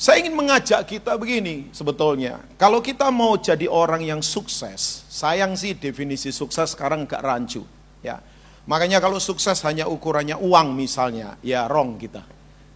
Saya ingin mengajak kita begini sebetulnya. Kalau kita mau jadi orang yang sukses, sayang sih definisi sukses sekarang gak rancu. Ya. Makanya kalau sukses hanya ukurannya uang misalnya, ya wrong kita.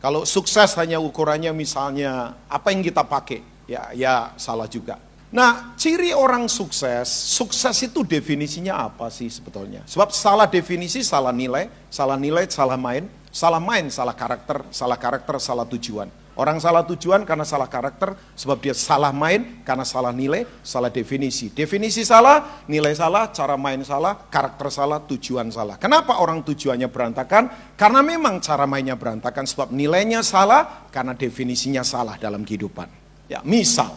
Kalau sukses hanya ukurannya misalnya apa yang kita pakai, ya ya salah juga. Nah, ciri orang sukses, sukses itu definisinya apa sih sebetulnya? Sebab salah definisi, salah nilai, salah nilai, salah main, salah main, salah karakter, salah karakter, salah tujuan. Orang salah tujuan karena salah karakter, sebab dia salah main karena salah nilai, salah definisi. Definisi salah, nilai salah, cara main salah, karakter salah, tujuan salah. Kenapa orang tujuannya berantakan? Karena memang cara mainnya berantakan, sebab nilainya salah, karena definisinya salah dalam kehidupan. Ya, misal,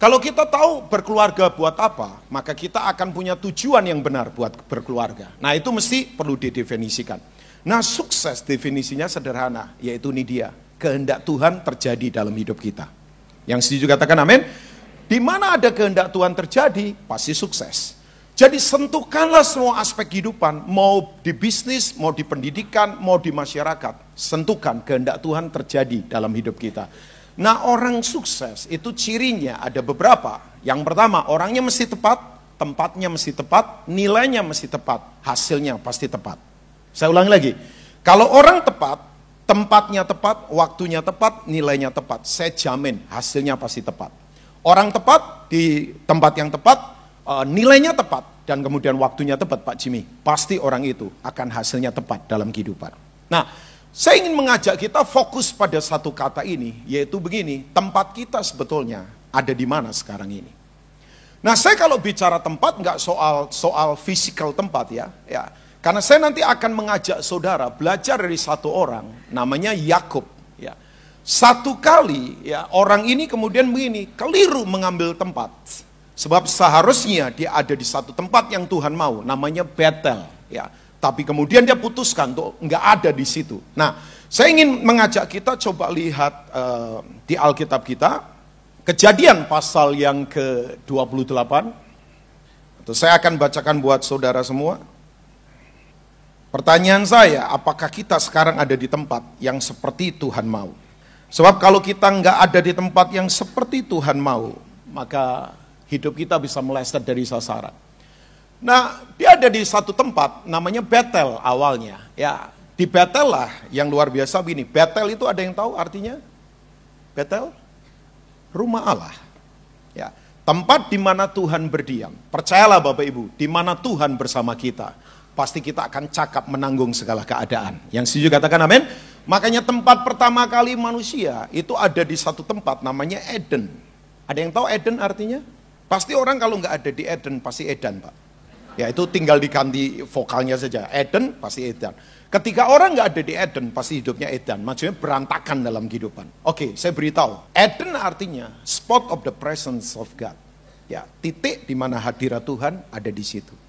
kalau kita tahu berkeluarga buat apa, maka kita akan punya tujuan yang benar buat berkeluarga. Nah itu mesti perlu didefinisikan. Nah sukses definisinya sederhana, yaitu ini dia kehendak Tuhan terjadi dalam hidup kita. Yang setuju katakan amin. Di mana ada kehendak Tuhan terjadi, pasti sukses. Jadi sentuhkanlah semua aspek kehidupan, mau di bisnis, mau di pendidikan, mau di masyarakat. Sentuhkan kehendak Tuhan terjadi dalam hidup kita. Nah orang sukses itu cirinya ada beberapa. Yang pertama orangnya mesti tepat, tempatnya mesti tepat, nilainya mesti tepat, hasilnya pasti tepat. Saya ulangi lagi, kalau orang tepat, tempatnya tepat, waktunya tepat, nilainya tepat. Saya jamin hasilnya pasti tepat. Orang tepat di tempat yang tepat, eh, nilainya tepat, dan kemudian waktunya tepat Pak Jimmy. Pasti orang itu akan hasilnya tepat dalam kehidupan. Nah, saya ingin mengajak kita fokus pada satu kata ini, yaitu begini, tempat kita sebetulnya ada di mana sekarang ini. Nah, saya kalau bicara tempat nggak soal soal fisikal tempat ya, ya karena saya nanti akan mengajak saudara belajar dari satu orang, namanya Yakub. Ya. Satu kali ya orang ini kemudian begini, keliru mengambil tempat. Sebab seharusnya dia ada di satu tempat yang Tuhan mau, namanya Betel. Ya. Tapi kemudian dia putuskan untuk nggak ada di situ. Nah, saya ingin mengajak kita coba lihat uh, di Alkitab kita, kejadian pasal yang ke-28. Saya akan bacakan buat saudara semua. Pertanyaan saya, apakah kita sekarang ada di tempat yang seperti Tuhan mau? Sebab kalau kita nggak ada di tempat yang seperti Tuhan mau, maka hidup kita bisa meleset dari sasaran. Nah, dia ada di satu tempat, namanya Betel awalnya. Ya, di Betel lah yang luar biasa begini. Betel itu ada yang tahu artinya? Betel? Rumah Allah. Ya, tempat di mana Tuhan berdiam. Percayalah Bapak Ibu, di mana Tuhan bersama kita pasti kita akan cakap menanggung segala keadaan. Yang setuju katakan amin. Makanya tempat pertama kali manusia itu ada di satu tempat namanya Eden. Ada yang tahu Eden artinya? Pasti orang kalau nggak ada di Eden pasti Edan pak. Ya itu tinggal diganti vokalnya saja. Eden pasti Edan. Ketika orang nggak ada di Eden pasti hidupnya Edan. Maksudnya berantakan dalam kehidupan. Oke saya beritahu. Eden artinya spot of the presence of God. Ya titik di mana hadirat Tuhan ada di situ.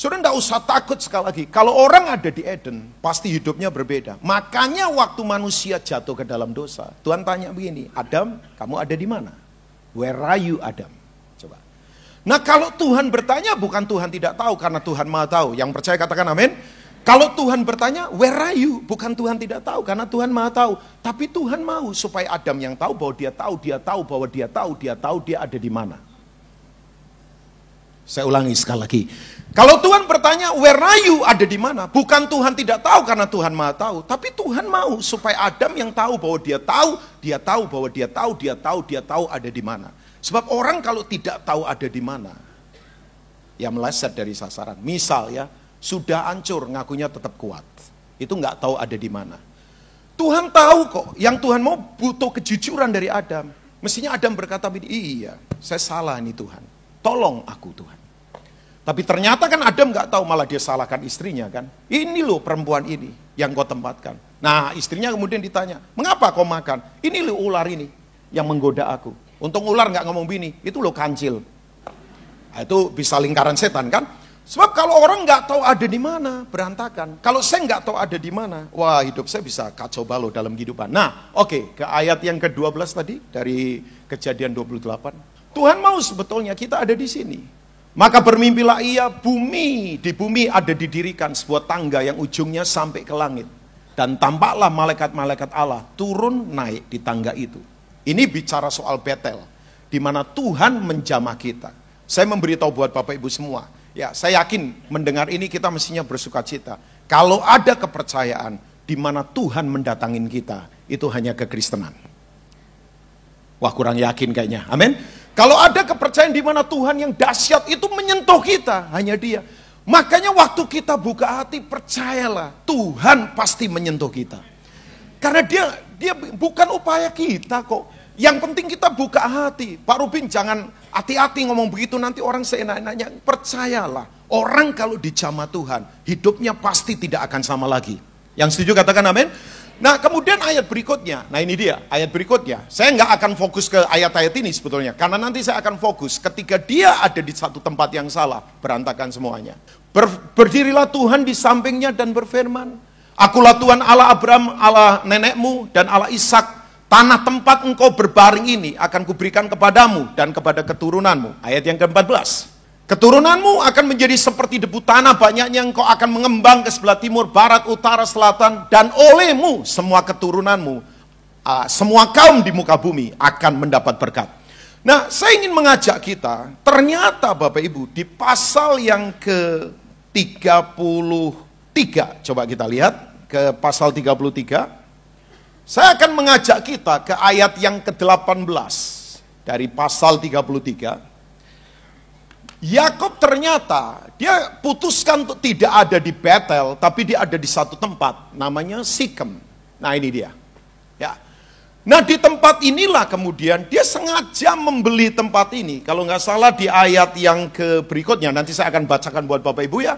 Sudah tidak usah takut sekali lagi. Kalau orang ada di Eden, pasti hidupnya berbeda. Makanya waktu manusia jatuh ke dalam dosa, Tuhan tanya begini, Adam, kamu ada di mana? Where are you, Adam? Coba. Nah kalau Tuhan bertanya, bukan Tuhan tidak tahu, karena Tuhan maha tahu. Yang percaya katakan amin. Kalau Tuhan bertanya, where are you? Bukan Tuhan tidak tahu, karena Tuhan maha tahu. Tapi Tuhan mau supaya Adam yang tahu bahwa dia tahu, dia tahu bahwa dia tahu, dia tahu dia ada di mana. Saya ulangi sekali lagi. Kalau Tuhan bertanya, where are you? Ada di mana? Bukan Tuhan tidak tahu karena Tuhan maha tahu. Tapi Tuhan mau supaya Adam yang tahu bahwa dia tahu, dia tahu bahwa dia tahu, dia tahu, dia tahu ada di mana. Sebab orang kalau tidak tahu ada di mana, ya meleset dari sasaran. Misal ya, sudah hancur ngakunya tetap kuat. Itu nggak tahu ada di mana. Tuhan tahu kok, yang Tuhan mau butuh kejujuran dari Adam. Mestinya Adam berkata, iya saya salah ini Tuhan. Tolong aku Tuhan. Tapi ternyata kan Adam nggak tahu malah dia salahkan istrinya kan. Ini loh perempuan ini yang kau tempatkan. Nah istrinya kemudian ditanya, mengapa kau makan? Ini loh ular ini yang menggoda aku. Untung ular nggak ngomong bini, itu loh kancil. Nah, itu bisa lingkaran setan kan? Sebab kalau orang nggak tahu ada di mana, berantakan. Kalau saya nggak tahu ada di mana, wah hidup saya bisa kacau balau dalam kehidupan. Nah, oke, okay, ke ayat yang ke-12 tadi dari kejadian 28. Tuhan mau sebetulnya kita ada di sini. Maka bermimpilah ia bumi, di bumi ada didirikan sebuah tangga yang ujungnya sampai ke langit. Dan tampaklah malaikat-malaikat Allah turun naik di tangga itu. Ini bicara soal Betel, di mana Tuhan menjamah kita. Saya memberitahu buat Bapak Ibu semua, ya saya yakin mendengar ini kita mestinya bersuka cita. Kalau ada kepercayaan di mana Tuhan mendatangin kita, itu hanya kekristenan. Wah kurang yakin kayaknya, amin. Kalau ada kepercayaan di mana Tuhan yang dahsyat itu menyentuh kita, hanya dia. Makanya waktu kita buka hati, percayalah, Tuhan pasti menyentuh kita. Karena dia dia bukan upaya kita kok. Yang penting kita buka hati. Pak Rubin jangan hati-hati ngomong begitu nanti orang seenak-enaknya. Percayalah, orang kalau dijamah Tuhan, hidupnya pasti tidak akan sama lagi. Yang setuju katakan amin. Nah kemudian ayat berikutnya, nah ini dia ayat berikutnya. Saya nggak akan fokus ke ayat-ayat ini sebetulnya, karena nanti saya akan fokus ketika dia ada di satu tempat yang salah, berantakan semuanya. Ber, berdirilah Tuhan di sampingnya dan berfirman, Akulah Tuhan Allah Abraham, Allah nenekmu dan Allah Ishak Tanah tempat engkau berbaring ini akan kuberikan kepadamu dan kepada keturunanmu. Ayat yang ke-14. Keturunanmu akan menjadi seperti debu tanah banyaknya engkau akan mengembang ke sebelah timur, barat, utara, selatan. Dan olehmu semua keturunanmu, uh, semua kaum di muka bumi akan mendapat berkat. Nah saya ingin mengajak kita, ternyata Bapak Ibu di pasal yang ke-33, coba kita lihat ke pasal 33. Saya akan mengajak kita ke ayat yang ke-18 dari pasal 33. Yakob ternyata dia putuskan untuk tidak ada di Betel, tapi dia ada di satu tempat, namanya Sikem. Nah ini dia. Ya. Nah di tempat inilah kemudian dia sengaja membeli tempat ini. Kalau nggak salah di ayat yang ke berikutnya, nanti saya akan bacakan buat Bapak Ibu ya.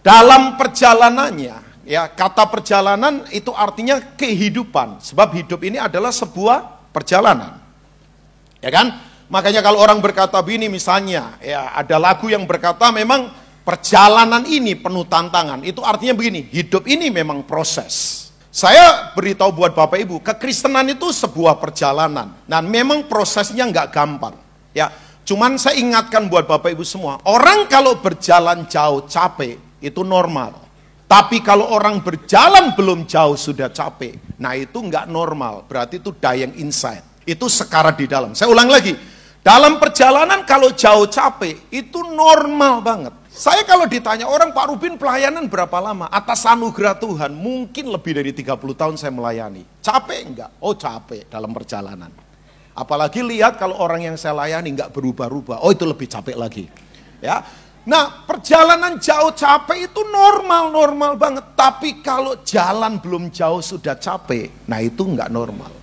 Dalam perjalanannya, Ya, kata perjalanan itu artinya kehidupan. Sebab hidup ini adalah sebuah perjalanan. Ya kan? Makanya kalau orang berkata begini misalnya, ya ada lagu yang berkata memang perjalanan ini penuh tantangan. Itu artinya begini, hidup ini memang proses. Saya beritahu buat Bapak Ibu, kekristenan itu sebuah perjalanan. Dan memang prosesnya nggak gampang. Ya, cuman saya ingatkan buat Bapak Ibu semua, orang kalau berjalan jauh capek itu normal. Tapi kalau orang berjalan belum jauh sudah capek, nah itu nggak normal. Berarti itu dying inside. Itu sekarat di dalam. Saya ulang lagi. Dalam perjalanan kalau jauh capek, itu normal banget. Saya kalau ditanya orang Pak Rubin pelayanan berapa lama? Atas anugerah Tuhan, mungkin lebih dari 30 tahun saya melayani. Capek enggak? Oh capek dalam perjalanan. Apalagi lihat kalau orang yang saya layani nggak berubah-ubah. Oh itu lebih capek lagi. Ya, Nah, perjalanan jauh capek itu normal-normal banget. Tapi kalau jalan belum jauh sudah capek, nah itu nggak normal.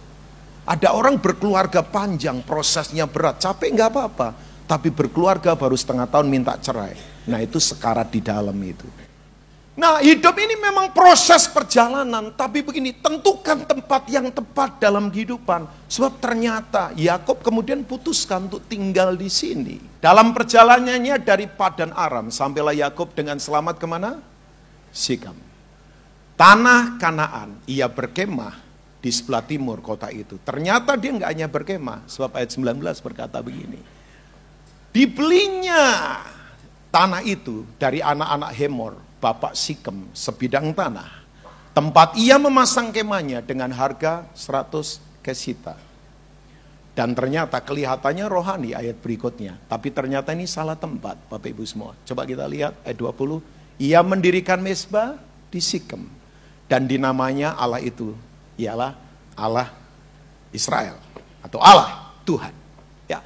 Ada orang berkeluarga panjang, prosesnya berat, capek nggak apa-apa. Tapi berkeluarga baru setengah tahun minta cerai. Nah itu sekarat di dalam itu. Nah hidup ini memang proses perjalanan, tapi begini, tentukan tempat yang tepat dalam kehidupan. Sebab ternyata Yakob kemudian putuskan untuk tinggal di sini. Dalam perjalanannya dari Padan Aram, sampailah Yakob dengan selamat ke mana? Sikam. Tanah Kanaan, ia berkemah di sebelah timur kota itu. Ternyata dia nggak hanya berkemah, sebab ayat 19 berkata begini. Dibelinya tanah itu dari anak-anak Hemor, Bapak Sikem sebidang tanah. Tempat ia memasang kemahnya dengan harga 100 kesita. Dan ternyata kelihatannya rohani ayat berikutnya. Tapi ternyata ini salah tempat Bapak Ibu semua. Coba kita lihat ayat 20. Ia mendirikan mesbah di Sikem. Dan dinamanya Allah itu ialah Allah Israel. Atau Allah Tuhan. Ya.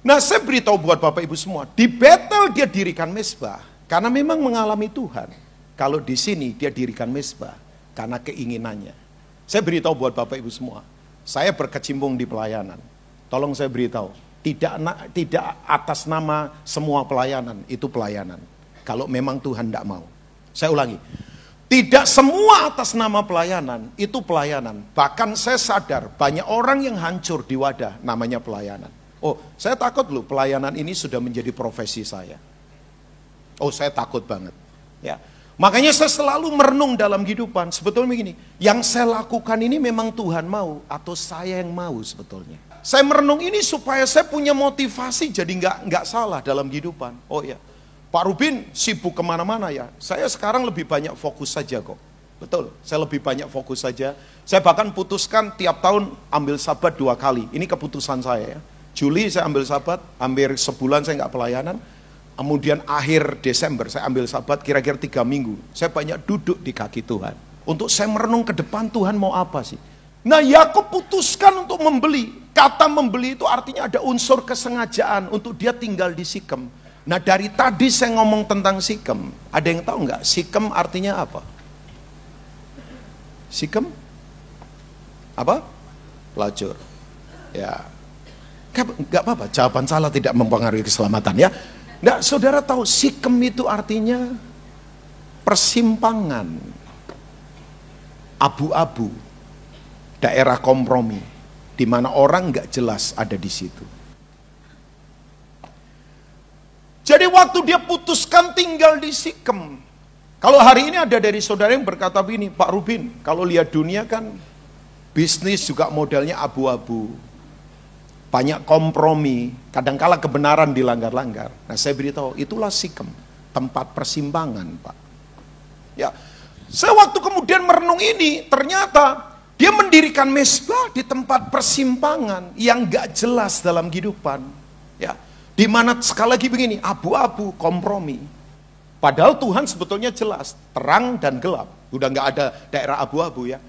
Nah saya beritahu buat Bapak Ibu semua. Di Betel dia dirikan mesbah karena memang mengalami Tuhan. Kalau di sini dia dirikan mesbah karena keinginannya. Saya beritahu buat Bapak Ibu semua, saya berkecimpung di pelayanan. Tolong saya beritahu, tidak tidak atas nama semua pelayanan itu pelayanan. Kalau memang Tuhan tidak mau. Saya ulangi, tidak semua atas nama pelayanan itu pelayanan. Bahkan saya sadar banyak orang yang hancur di wadah namanya pelayanan. Oh, saya takut loh pelayanan ini sudah menjadi profesi saya. Oh saya takut banget. Ya. Makanya saya selalu merenung dalam kehidupan. Sebetulnya begini, yang saya lakukan ini memang Tuhan mau atau saya yang mau sebetulnya. Saya merenung ini supaya saya punya motivasi jadi nggak nggak salah dalam kehidupan. Oh ya, Pak Rubin sibuk ke mana-mana ya. Saya sekarang lebih banyak fokus saja kok. Betul, saya lebih banyak fokus saja. Saya bahkan putuskan tiap tahun ambil sabat dua kali. Ini keputusan saya ya. Juli saya ambil sabat, hampir sebulan saya nggak pelayanan. Kemudian akhir Desember saya ambil sabat kira-kira tiga minggu. Saya banyak duduk di kaki Tuhan. Untuk saya merenung ke depan Tuhan mau apa sih? Nah Yakub putuskan untuk membeli. Kata membeli itu artinya ada unsur kesengajaan untuk dia tinggal di Sikem. Nah dari tadi saya ngomong tentang Sikem. Ada yang tahu nggak? Sikem artinya apa? Sikem? Apa? Pelacur. Ya. Gak apa-apa, jawaban salah tidak mempengaruhi keselamatan ya. Nggak, saudara tahu Sikem itu artinya persimpangan. Abu-abu daerah kompromi di mana orang nggak jelas ada di situ. Jadi waktu dia putuskan tinggal di Sikem, kalau hari ini ada dari saudara yang berkata begini, Pak Rubin, kalau lihat dunia kan bisnis juga modelnya abu-abu, banyak kompromi, kadangkala kebenaran dilanggar-langgar. Nah saya beritahu, itulah Sikem, tempat persimpangan Pak. Ya, saya waktu kemudian merenung ini, ternyata dia mendirikan mesbah di tempat persimpangan yang gak jelas dalam kehidupan. Ya, di mana sekali lagi begini, abu-abu, kompromi. Padahal Tuhan sebetulnya jelas, terang dan gelap. Udah gak ada daerah abu-abu ya.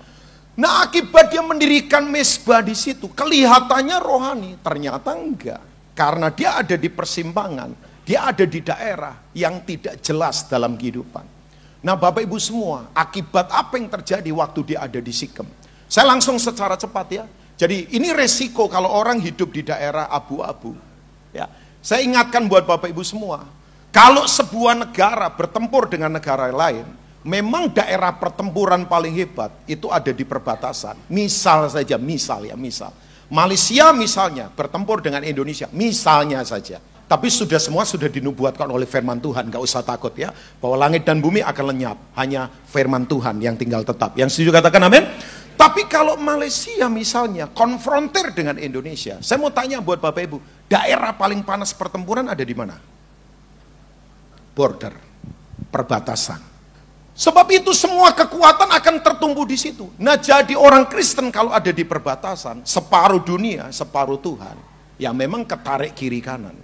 Nah akibat dia mendirikan mesbah di situ, kelihatannya rohani, ternyata enggak. Karena dia ada di persimpangan, dia ada di daerah yang tidak jelas dalam kehidupan. Nah Bapak Ibu semua, akibat apa yang terjadi waktu dia ada di Sikem? Saya langsung secara cepat ya. Jadi ini resiko kalau orang hidup di daerah abu-abu. Ya, saya ingatkan buat Bapak Ibu semua, kalau sebuah negara bertempur dengan negara lain, memang daerah pertempuran paling hebat itu ada di perbatasan. Misal saja, misal ya, misal. Malaysia misalnya bertempur dengan Indonesia, misalnya saja. Tapi sudah semua sudah dinubuatkan oleh firman Tuhan, gak usah takut ya. Bahwa langit dan bumi akan lenyap, hanya firman Tuhan yang tinggal tetap. Yang setuju katakan amin? Tapi kalau Malaysia misalnya konfrontir dengan Indonesia, saya mau tanya buat Bapak Ibu, daerah paling panas pertempuran ada di mana? Border, perbatasan. Sebab itu semua kekuatan akan tertumbuh di situ. Nah jadi orang Kristen kalau ada di perbatasan, separuh dunia, separuh Tuhan, ya memang ketarik kiri kanan.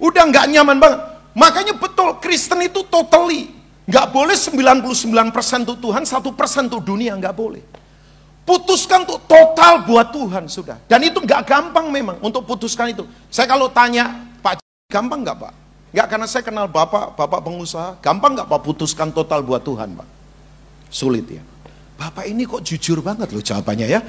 Udah nggak nyaman banget. Makanya betul, Kristen itu totally. Nggak boleh 99% untuk Tuhan, 1% untuk dunia, nggak boleh. Putuskan untuk total buat Tuhan sudah. Dan itu nggak gampang memang untuk putuskan itu. Saya kalau tanya Pak, gampang nggak Pak? Nggak karena saya kenal Bapak, Bapak pengusaha. Gampang nggak Pak putuskan total buat Tuhan Pak? Sulit ya. Bapak ini kok jujur banget loh jawabannya ya.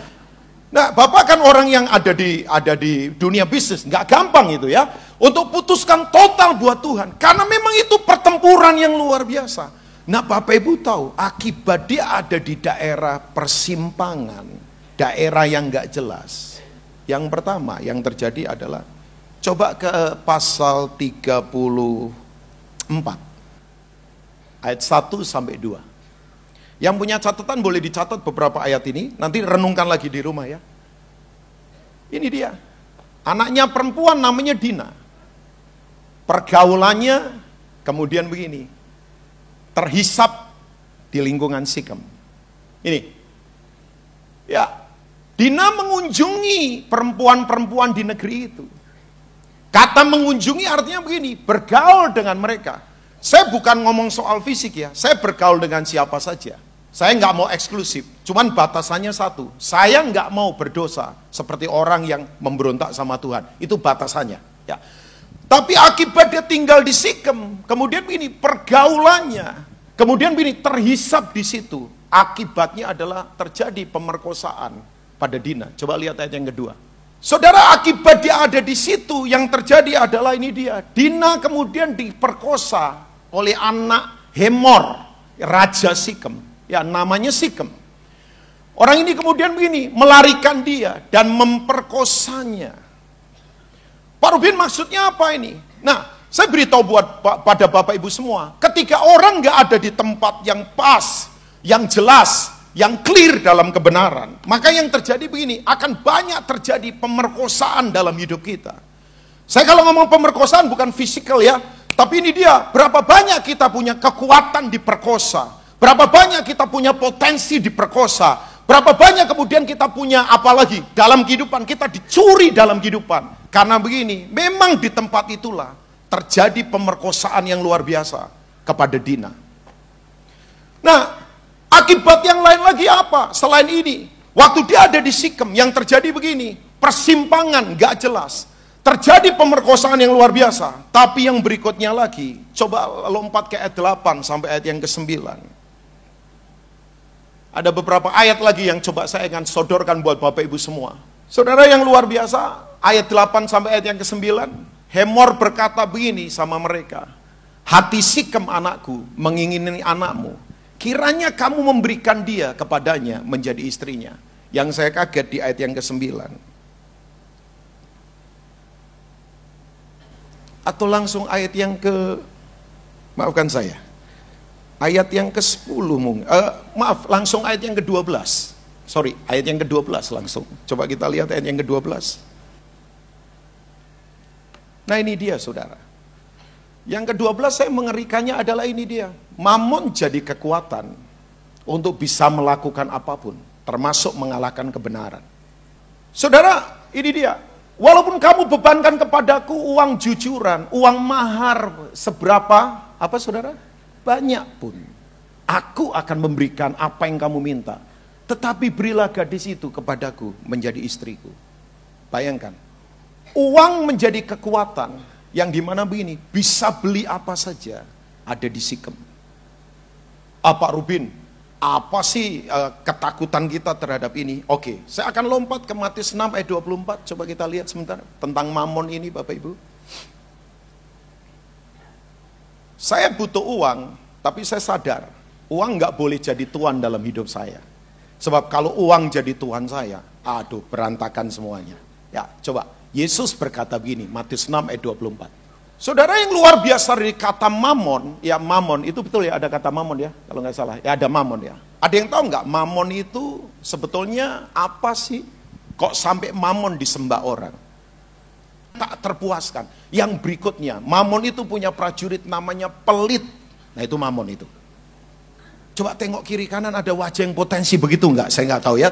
Nah, Bapak kan orang yang ada di ada di dunia bisnis, nggak gampang itu ya. Untuk putuskan total buat Tuhan, karena memang itu pertempuran yang luar biasa. Nah Bapak Ibu tahu akibat dia ada di daerah persimpangan, daerah yang nggak jelas. Yang pertama yang terjadi adalah coba ke pasal 34 ayat 1 sampai 2. Yang punya catatan boleh dicatat beberapa ayat ini, nanti renungkan lagi di rumah ya. Ini dia. Anaknya perempuan namanya Dina. Pergaulannya kemudian begini, terhisap di lingkungan Sikem. Ini, ya, Dina mengunjungi perempuan-perempuan di negeri itu. Kata mengunjungi artinya begini, bergaul dengan mereka. Saya bukan ngomong soal fisik ya, saya bergaul dengan siapa saja. Saya nggak mau eksklusif, cuman batasannya satu. Saya nggak mau berdosa seperti orang yang memberontak sama Tuhan. Itu batasannya. Ya. Tapi akibat dia tinggal di Sikem, kemudian begini, pergaulannya, kemudian begini, terhisap di situ. Akibatnya adalah terjadi pemerkosaan pada Dina. Coba lihat ayat yang kedua. Saudara, akibat dia ada di situ, yang terjadi adalah ini dia. Dina kemudian diperkosa oleh anak Hemor, Raja Sikem. Ya, namanya Sikem. Orang ini kemudian begini, melarikan dia dan memperkosanya. Pak Rubin maksudnya apa ini? Nah, saya beritahu buat pada Bapak Ibu semua, ketika orang nggak ada di tempat yang pas, yang jelas, yang clear dalam kebenaran, maka yang terjadi begini, akan banyak terjadi pemerkosaan dalam hidup kita. Saya kalau ngomong pemerkosaan bukan fisikal ya, tapi ini dia, berapa banyak kita punya kekuatan diperkosa, Berapa banyak kita punya potensi diperkosa. Berapa banyak kemudian kita punya apalagi dalam kehidupan kita dicuri dalam kehidupan. Karena begini, memang di tempat itulah terjadi pemerkosaan yang luar biasa kepada Dina. Nah, akibat yang lain lagi apa selain ini? Waktu dia ada di Sikem, yang terjadi begini, persimpangan gak jelas. Terjadi pemerkosaan yang luar biasa. Tapi yang berikutnya lagi, coba lompat ke ayat 8 sampai ayat yang ke-9. Ada beberapa ayat lagi yang coba saya akan sodorkan buat Bapak Ibu semua. Saudara yang luar biasa, ayat 8 sampai ayat yang ke-9, Hemor berkata begini sama mereka, Hati sikem anakku mengingini anakmu, kiranya kamu memberikan dia kepadanya menjadi istrinya. Yang saya kaget di ayat yang ke-9. Atau langsung ayat yang ke maafkan saya. Ayat yang ke-10 mungkin. Uh, maaf, langsung ayat yang ke-12. Sorry, ayat yang ke-12 langsung. Coba kita lihat ayat yang ke-12. Nah ini dia saudara. Yang ke-12 saya mengerikannya adalah ini dia. Mamon jadi kekuatan untuk bisa melakukan apa pun. Termasuk mengalahkan kebenaran. Saudara, ini dia. Walaupun kamu bebankan kepadaku uang jujuran, uang mahar seberapa, apa saudara? Banyak pun. Aku akan memberikan apa yang kamu minta. Tetapi berilah gadis itu kepadaku menjadi istriku. Bayangkan, uang menjadi kekuatan yang di mana begini, bisa beli apa saja ada di Sikem. Apa Rubin, apa sih uh, ketakutan kita terhadap ini? Oke, saya akan lompat ke Matius 6 ayat 24. Coba kita lihat sebentar tentang mamon ini Bapak Ibu. Saya butuh uang, tapi saya sadar uang nggak boleh jadi tuan dalam hidup saya. Sebab kalau uang jadi tuan saya, aduh berantakan semuanya. Ya, coba Yesus berkata begini, Matius 6 ayat 24. Saudara yang luar biasa dari kata mamon, ya mamon, itu betul ya ada kata mamon ya, kalau nggak salah, ya ada mamon ya. Ada yang tahu nggak mamon itu sebetulnya apa sih? Kok sampai mamon disembah orang? Tak terpuaskan. Yang berikutnya, mamon itu punya prajurit namanya pelit. Nah itu mamon itu. Coba tengok kiri kanan ada wajah yang potensi begitu nggak? Saya nggak tahu ya.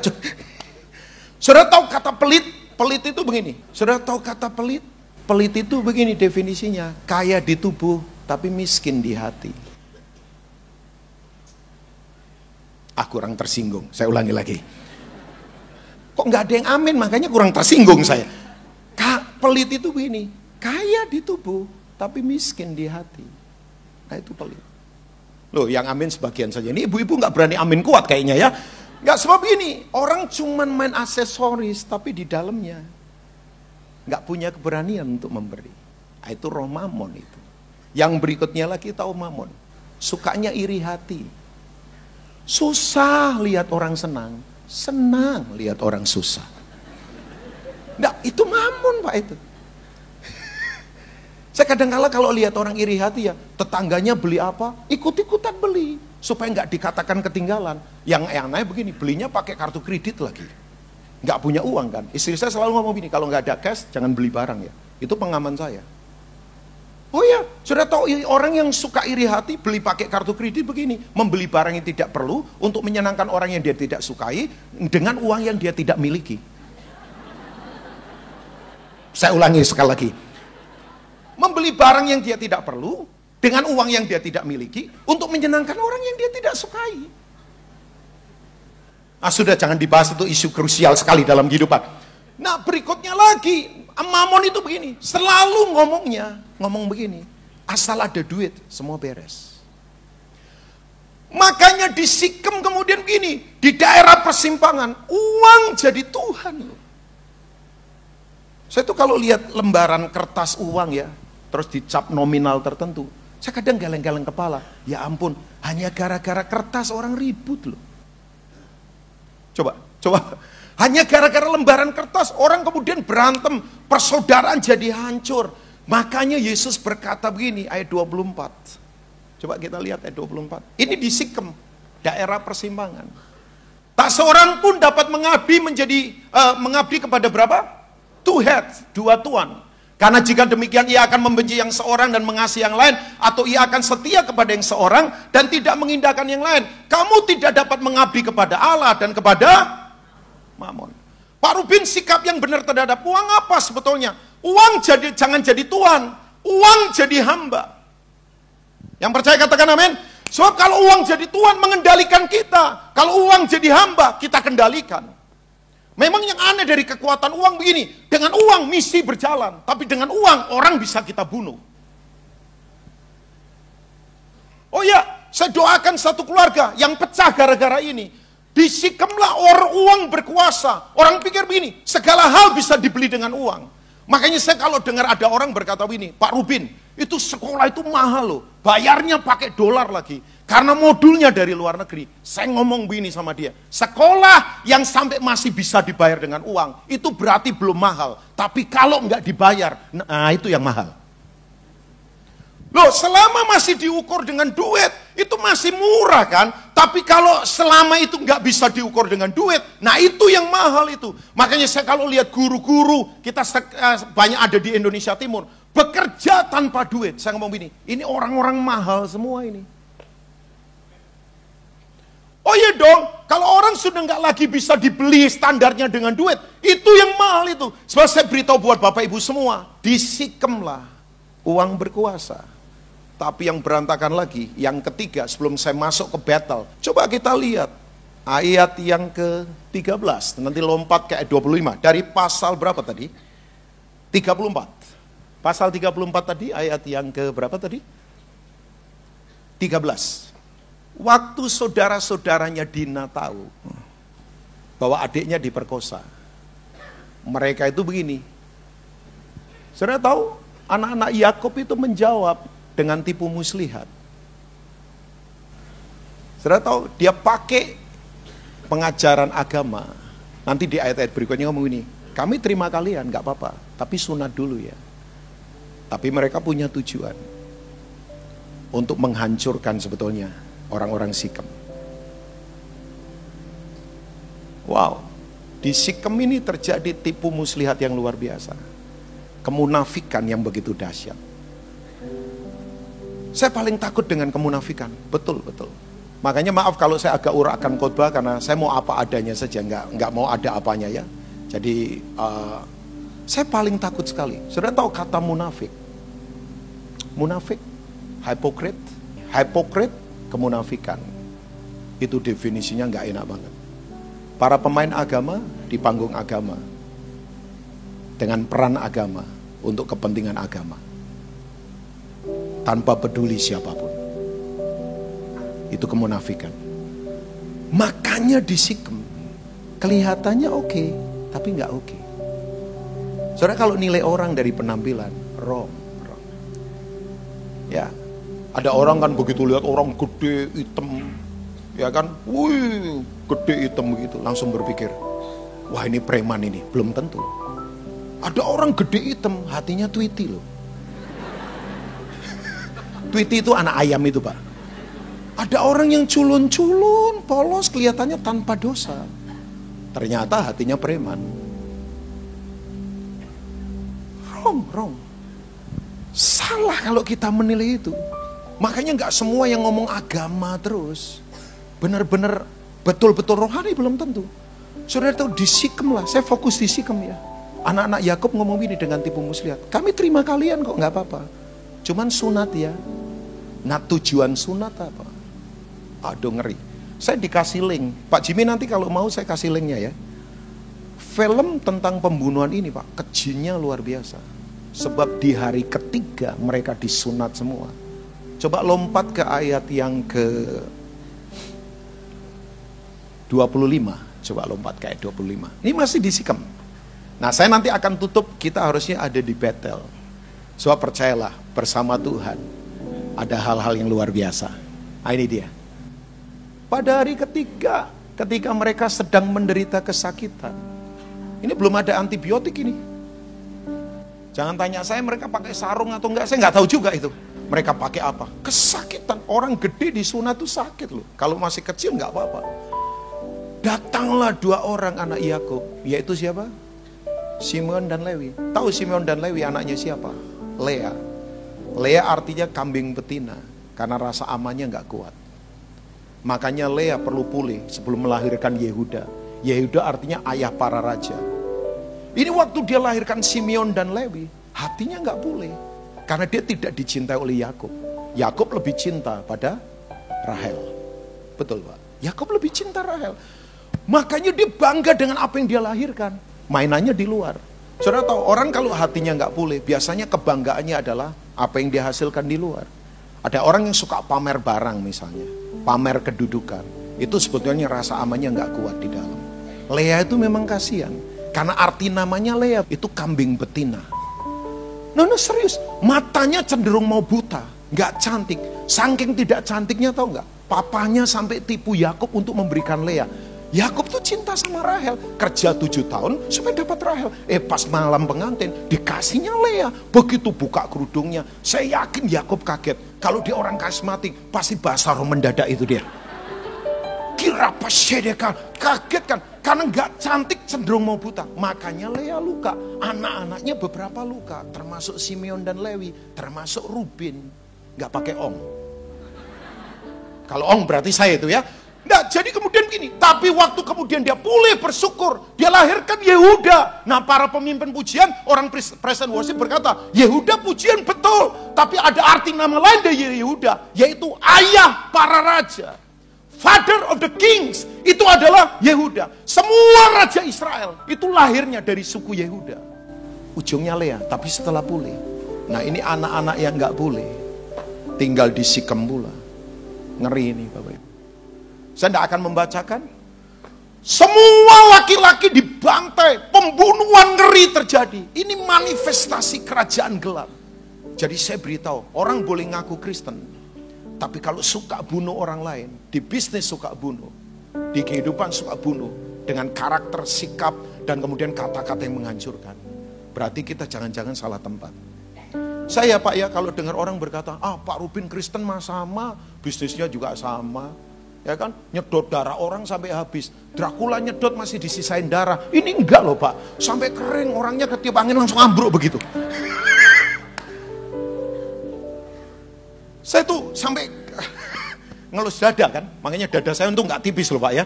Sudah tahu kata pelit? Pelit itu begini. Sudah tahu kata pelit? Pelit itu begini definisinya, kaya di tubuh tapi miskin di hati. Ah kurang tersinggung, saya ulangi lagi. Kok nggak ada yang amin, makanya kurang tersinggung saya. Pelit itu begini, kaya di tubuh tapi miskin di hati. Nah itu pelit. Loh yang amin sebagian saja. Ini ibu-ibu nggak berani amin kuat kayaknya ya. Nggak sebab ini, orang cuman main aksesoris tapi di dalamnya nggak punya keberanian untuk memberi. Nah, itu roh mamon itu. Yang berikutnya lagi tahu mamon. Sukanya iri hati. Susah lihat orang senang. Senang lihat orang susah. Nah, itu mamon Pak itu. Saya kadang kala kalau lihat orang iri hati ya, tetangganya beli apa, ikut-ikutan beli. Supaya nggak dikatakan ketinggalan. Yang yang naik begini, belinya pakai kartu kredit lagi nggak punya uang kan. Istri saya selalu ngomong gini, kalau nggak ada cash jangan beli barang ya. Itu pengaman saya. Oh ya, sudah tahu orang yang suka iri hati beli pakai kartu kredit begini, membeli barang yang tidak perlu untuk menyenangkan orang yang dia tidak sukai dengan uang yang dia tidak miliki. Saya ulangi sekali lagi. Membeli barang yang dia tidak perlu dengan uang yang dia tidak miliki untuk menyenangkan orang yang dia tidak sukai. Ah, sudah jangan dibahas itu isu krusial sekali dalam kehidupan. Nah berikutnya lagi, Mamon itu begini, selalu ngomongnya, ngomong begini, asal ada duit, semua beres. Makanya di Sikem kemudian begini, di daerah persimpangan, uang jadi Tuhan loh. Saya tuh kalau lihat lembaran kertas uang ya, terus dicap nominal tertentu, saya kadang galeng-galeng kepala, ya ampun, hanya gara-gara kertas orang ribut loh. Coba, coba. Hanya gara-gara lembaran kertas orang kemudian berantem, persaudaraan jadi hancur. Makanya Yesus berkata begini ayat 24. Coba kita lihat ayat 24. Ini di Sikem, daerah persimpangan. Tak seorang pun dapat mengabdi menjadi uh, mengabdi kepada berapa? Two heads, dua tuan. Karena jika demikian ia akan membenci yang seorang dan mengasihi yang lain. Atau ia akan setia kepada yang seorang dan tidak mengindahkan yang lain. Kamu tidak dapat mengabdi kepada Allah dan kepada Mamon. Pak Rubin sikap yang benar terhadap uang apa sebetulnya? Uang jadi jangan jadi tuan, uang jadi hamba. Yang percaya katakan amin. Sebab kalau uang jadi tuan mengendalikan kita, kalau uang jadi hamba kita kendalikan. Memang yang aneh dari kekuatan uang begini, dengan uang misi berjalan, tapi dengan uang orang bisa kita bunuh. Oh ya, saya doakan satu keluarga yang pecah gara-gara ini. Disikemlah orang uang berkuasa. Orang pikir begini, segala hal bisa dibeli dengan uang. Makanya saya kalau dengar ada orang berkata begini, Pak Rubin, itu sekolah itu mahal loh. Bayarnya pakai dolar lagi. Karena modulnya dari luar negeri. Saya ngomong begini sama dia. Sekolah yang sampai masih bisa dibayar dengan uang. Itu berarti belum mahal. Tapi kalau nggak dibayar, nah itu yang mahal. Loh selama masih diukur dengan duit, itu masih murah kan? Tapi kalau selama itu nggak bisa diukur dengan duit, nah itu yang mahal itu. Makanya saya kalau lihat guru-guru, kita eh, banyak ada di Indonesia Timur, bekerja tanpa duit. Saya ngomong begini, ini orang-orang mahal semua ini. Oh iya dong, kalau orang sudah nggak lagi bisa dibeli standarnya dengan duit, itu yang mahal itu. Sebab saya beritahu buat Bapak Ibu semua, disikemlah uang berkuasa. Tapi yang berantakan lagi, yang ketiga sebelum saya masuk ke battle, coba kita lihat ayat yang ke-13, nanti lompat ke ayat 25. Dari pasal berapa tadi? 34. Pasal 34 tadi ayat yang ke berapa tadi? 13. Waktu saudara-saudaranya Dina tahu bahwa adiknya diperkosa. Mereka itu begini. Saudara tahu, anak-anak Yakob itu menjawab dengan tipu muslihat. Saudara tahu, dia pakai pengajaran agama. Nanti di ayat-ayat berikutnya ngomong ini, kami terima kalian, nggak apa-apa, tapi sunat dulu ya. Tapi mereka punya tujuan untuk menghancurkan sebetulnya orang-orang Sikem. Wow, di Sikem ini terjadi tipu muslihat yang luar biasa. Kemunafikan yang begitu dahsyat. Saya paling takut dengan kemunafikan, betul betul. Makanya maaf kalau saya agak urakan khotbah karena saya mau apa adanya saja, nggak nggak mau ada apanya ya. Jadi uh, saya paling takut sekali. Sudah tahu kata munafik? Munafik, hipokrit, hipokrit kemunafikan. Itu definisinya nggak enak banget. Para pemain agama di panggung agama dengan peran agama untuk kepentingan agama tanpa peduli siapa pun. Itu kemunafikan. Makanya disikem kelihatannya oke, okay, tapi nggak oke. Okay. Saudara kalau nilai orang dari penampilan, wrong, wrong. Ya, ada orang kan begitu lihat orang gede hitam, ya kan, wih gede hitam begitu, langsung berpikir, wah ini preman ini, belum tentu. Ada orang gede hitam, hatinya Tweety loh. Tweety itu anak ayam itu pak. Ada orang yang culun-culun, polos, kelihatannya tanpa dosa. Ternyata hatinya preman. Wrong, wrong. Salah kalau kita menilai itu. Makanya nggak semua yang ngomong agama terus. Benar-benar betul-betul rohani belum tentu. Saudara tahu di Sikem lah, saya fokus di Sikem ya. Anak-anak Yakob ngomong ini dengan tipu muslihat. Kami terima kalian kok nggak apa-apa. Cuman sunat ya. Nah tujuan sunat apa? Aduh ngeri. Saya dikasih link. Pak Jimmy nanti kalau mau saya kasih linknya ya. Film tentang pembunuhan ini Pak, kejinya luar biasa. Sebab di hari ketiga mereka disunat semua. Coba lompat ke ayat yang ke 25. Coba lompat ke ayat 25. Ini masih disikam. Nah saya nanti akan tutup, kita harusnya ada di battle. Sebab percayalah, bersama Tuhan ada hal-hal yang luar biasa. Nah ini dia. Pada hari ketiga, ketika mereka sedang menderita kesakitan. Ini belum ada antibiotik ini. Jangan tanya saya mereka pakai sarung atau enggak, saya nggak tahu juga itu. Mereka pakai apa? Kesakitan. Orang gede di sunat itu sakit loh. Kalau masih kecil nggak apa-apa. Datanglah dua orang anak Yakub, yaitu siapa? Simeon dan Lewi. Tahu Simeon dan Lewi anaknya siapa? Lea. Lea artinya kambing betina karena rasa amannya nggak kuat. Makanya Lea perlu pulih sebelum melahirkan Yehuda. Yehuda artinya ayah para raja. Ini waktu dia lahirkan Simeon dan Lewi, hatinya nggak pulih karena dia tidak dicintai oleh Yakub. Yakub lebih cinta pada Rahel. Betul, Pak. Yakub lebih cinta Rahel. Makanya dia bangga dengan apa yang dia lahirkan mainannya di luar. Saudara tahu, orang kalau hatinya nggak pulih, biasanya kebanggaannya adalah apa yang dihasilkan di luar. Ada orang yang suka pamer barang misalnya, pamer kedudukan. Itu sebetulnya rasa amannya nggak kuat di dalam. Lea itu memang kasihan, karena arti namanya Lea itu kambing betina. Nono serius, matanya cenderung mau buta, nggak cantik. Saking tidak cantiknya tahu nggak? Papanya sampai tipu Yakub untuk memberikan Lea. Yakub tuh cinta sama Rahel, kerja tujuh tahun supaya dapat Rahel. Eh pas malam pengantin dikasihnya Lea, begitu buka kerudungnya, saya yakin Yakub kaget. Kalau dia orang karismatik, pasti bahasa roh mendadak itu dia. Kira pas sedekah, kaget kan? Karena nggak cantik cenderung mau buta. Makanya Lea luka, anak-anaknya beberapa luka, termasuk Simeon dan Lewi, termasuk Rubin, nggak pakai ong. Kalau ong berarti saya itu ya. Nah, jadi kemudian gini, tapi waktu kemudian dia pulih bersyukur, dia lahirkan Yehuda. Nah, para pemimpin pujian, orang present worship berkata, Yehuda pujian betul, tapi ada arti nama lain dari Yehuda, yaitu ayah para raja. Father of the kings, itu adalah Yehuda. Semua raja Israel, itu lahirnya dari suku Yehuda. Ujungnya Lea, tapi setelah pulih. Nah, ini anak-anak yang nggak pulih, tinggal di Sikem pula. Ngeri ini Bapak Ibu. Saya tidak akan membacakan. Semua laki-laki dibantai, pembunuhan ngeri terjadi. Ini manifestasi kerajaan gelap. Jadi saya beritahu, orang boleh ngaku Kristen. Tapi kalau suka bunuh orang lain, di bisnis suka bunuh, di kehidupan suka bunuh, dengan karakter, sikap, dan kemudian kata-kata yang menghancurkan. Berarti kita jangan-jangan salah tempat. Saya Pak ya kalau dengar orang berkata, ah Pak Rubin Kristen mah sama, bisnisnya juga sama, ya kan? Nyedot darah orang sampai habis. Dracula nyedot masih disisain darah. Ini enggak loh pak. Sampai kering orangnya ketiup angin langsung ambruk begitu saya tuh sampai ngelus dada kan makanya dada saya untuk nggak tipis loh pak ya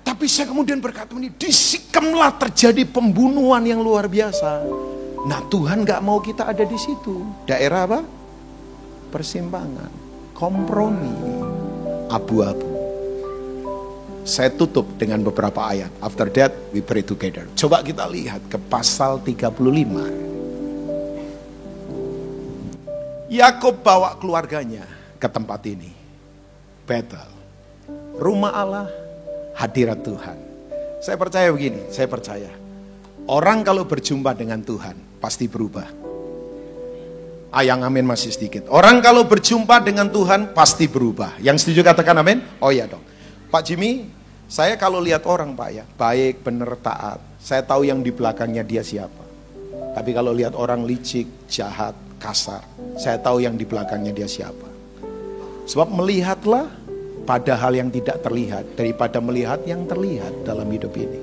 tapi saya kemudian berkata ini disikemlah terjadi pembunuhan yang luar biasa nah Tuhan nggak mau kita ada di situ daerah apa persimpangan kompromi abu-abu. Saya tutup dengan beberapa ayat. After that, we pray together. Coba kita lihat ke pasal 35. Yakob bawa keluarganya ke tempat ini. Betel. Rumah Allah, hadirat Tuhan. Saya percaya begini, saya percaya. Orang kalau berjumpa dengan Tuhan, pasti berubah. Ayang amin masih sedikit. Orang kalau berjumpa dengan Tuhan pasti berubah. Yang setuju katakan amin? Oh iya dong. Pak Jimmy, saya kalau lihat orang Pak ya, baik, benar, taat. Saya tahu yang di belakangnya dia siapa. Tapi kalau lihat orang licik, jahat, kasar, saya tahu yang di belakangnya dia siapa. Sebab melihatlah pada hal yang tidak terlihat daripada melihat yang terlihat dalam hidup ini.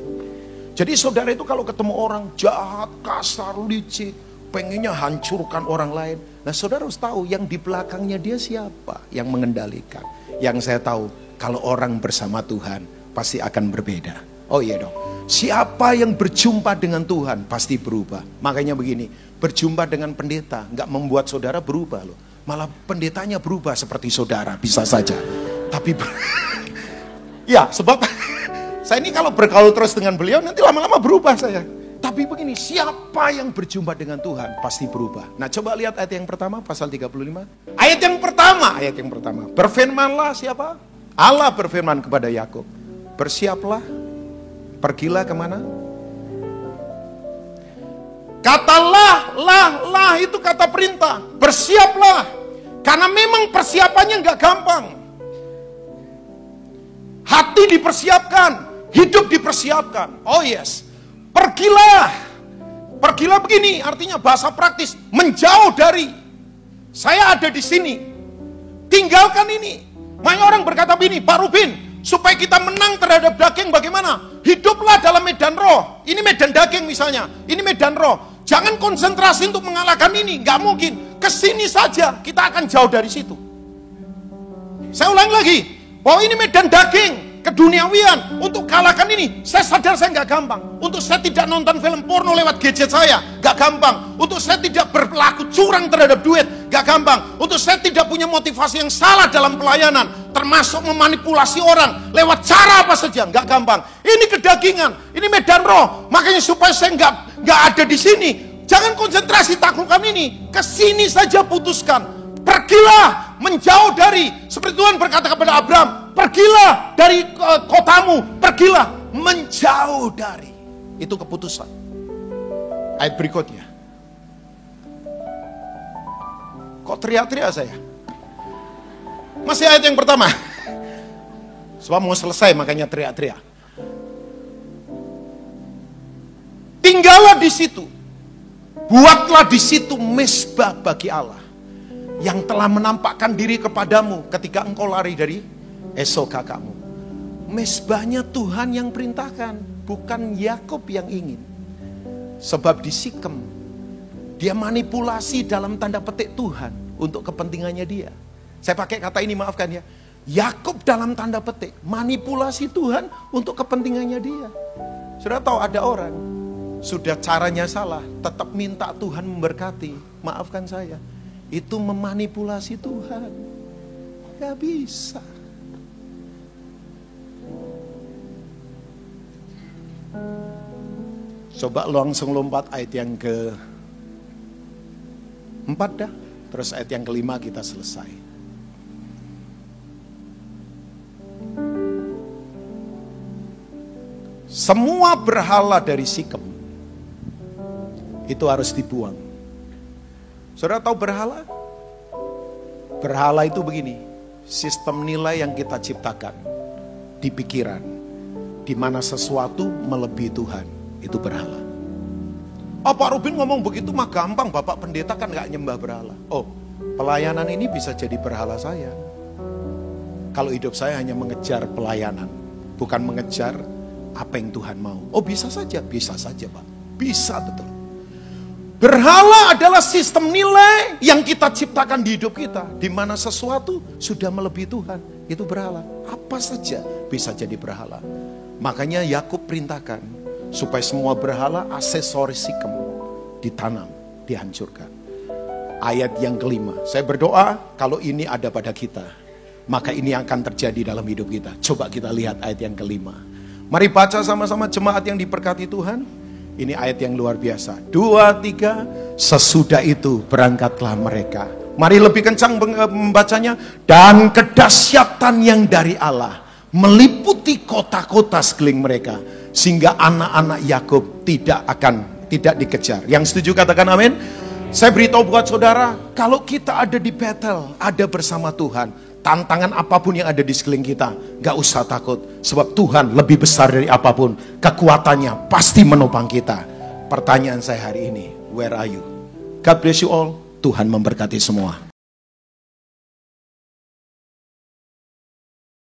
Jadi saudara itu kalau ketemu orang jahat, kasar, licik, pengennya hancurkan orang lain. Nah saudara harus tahu yang di belakangnya dia siapa yang mengendalikan. Yang saya tahu kalau orang bersama Tuhan pasti akan berbeda. Oh iya dong. Siapa yang berjumpa dengan Tuhan pasti berubah. Makanya begini, berjumpa dengan pendeta nggak membuat saudara berubah loh. Malah pendetanya berubah seperti saudara, bisa saja. Tapi ya sebab saya ini kalau bergaul terus dengan beliau nanti lama-lama berubah saya. Tapi begini, siapa yang berjumpa dengan Tuhan pasti berubah. Nah coba lihat ayat yang pertama, pasal 35. Ayat yang pertama, ayat yang pertama. Berfirmanlah siapa? Allah berfirman kepada Yakub, bersiaplah, pergilah ke mana? Katalah, lah, lah itu kata perintah. Bersiaplah, karena memang persiapannya nggak gampang. Hati dipersiapkan, hidup dipersiapkan. Oh yes, Pergilah. Pergilah begini, artinya bahasa praktis, menjauh dari saya ada di sini. Tinggalkan ini. Banyak orang berkata begini, Pak Rubin, supaya kita menang terhadap daging bagaimana? Hiduplah dalam medan roh. Ini medan daging misalnya, ini medan roh. Jangan konsentrasi untuk mengalahkan ini, nggak mungkin. Ke sini saja. Kita akan jauh dari situ. Saya ulang lagi, bahwa ini medan daging, keduniawian. Untuk kalahkan ini saya sadar saya nggak gampang. Untuk saya tidak nonton film porno lewat gadget saya nggak gampang. Untuk saya tidak berlaku curang terhadap duit nggak gampang. Untuk saya tidak punya motivasi yang salah dalam pelayanan termasuk memanipulasi orang. Lewat cara apa saja? Nggak gampang. Ini kedagingan ini medan roh. Makanya supaya saya nggak nggak ada di sini jangan konsentrasi taklukkan ini. Ke sini saja putuskan. Pergilah menjauh dari seperti Tuhan berkata kepada Abraham Pergilah dari uh, kotamu, pergilah menjauh dari. Itu keputusan. Ayat berikutnya. Kok teriak-teriak saya? Masih ayat yang pertama. Sebab mau selesai makanya teriak-teriak. Tinggallah di situ. Buatlah di situ mesbah bagi Allah yang telah menampakkan diri kepadamu ketika engkau lari dari esok kakakmu. Mesbahnya Tuhan yang perintahkan, bukan Yakob yang ingin. Sebab di Sikem, dia manipulasi dalam tanda petik Tuhan untuk kepentingannya dia. Saya pakai kata ini maafkan ya. Yakob dalam tanda petik manipulasi Tuhan untuk kepentingannya dia. Sudah tahu ada orang sudah caranya salah, tetap minta Tuhan memberkati. Maafkan saya, itu memanipulasi Tuhan. Gak bisa. Coba langsung lompat ayat yang ke empat dah. Terus ayat yang kelima kita selesai. Semua berhala dari Sikem itu harus dibuang. Saudara tahu berhala? Berhala itu begini, sistem nilai yang kita ciptakan di pikiran, di mana sesuatu melebihi Tuhan itu berhala. Oh Pak Rubin ngomong begitu mah gampang, Bapak pendeta kan nggak nyembah berhala. Oh, pelayanan ini bisa jadi berhala saya. Kalau hidup saya hanya mengejar pelayanan, bukan mengejar apa yang Tuhan mau. Oh bisa saja, bisa saja Pak. Bisa betul. Berhala adalah sistem nilai yang kita ciptakan di hidup kita. Di mana sesuatu sudah melebihi Tuhan. Itu berhala. Apa saja bisa jadi berhala. Makanya Yakub perintahkan supaya semua berhala aksesoris sikem ditanam, dihancurkan. Ayat yang kelima, saya berdoa kalau ini ada pada kita, maka ini akan terjadi dalam hidup kita. Coba kita lihat ayat yang kelima. Mari baca sama-sama jemaat yang diberkati Tuhan. Ini ayat yang luar biasa. Dua, tiga, sesudah itu berangkatlah mereka. Mari lebih kencang membacanya. Dan kedahsyatan yang dari Allah meliputi kota-kota sekeliling mereka sehingga anak-anak Yakub tidak akan tidak dikejar. Yang setuju katakan amin. Saya beritahu buat saudara, kalau kita ada di battle, ada bersama Tuhan, tantangan apa pun yang ada di sekeliling kita, gak usah takut. Sebab Tuhan lebih besar dari apa pun, kekuatannya pasti menopang kita. Pertanyaan saya hari ini, where are you? God bless you all, Tuhan memberkati semua.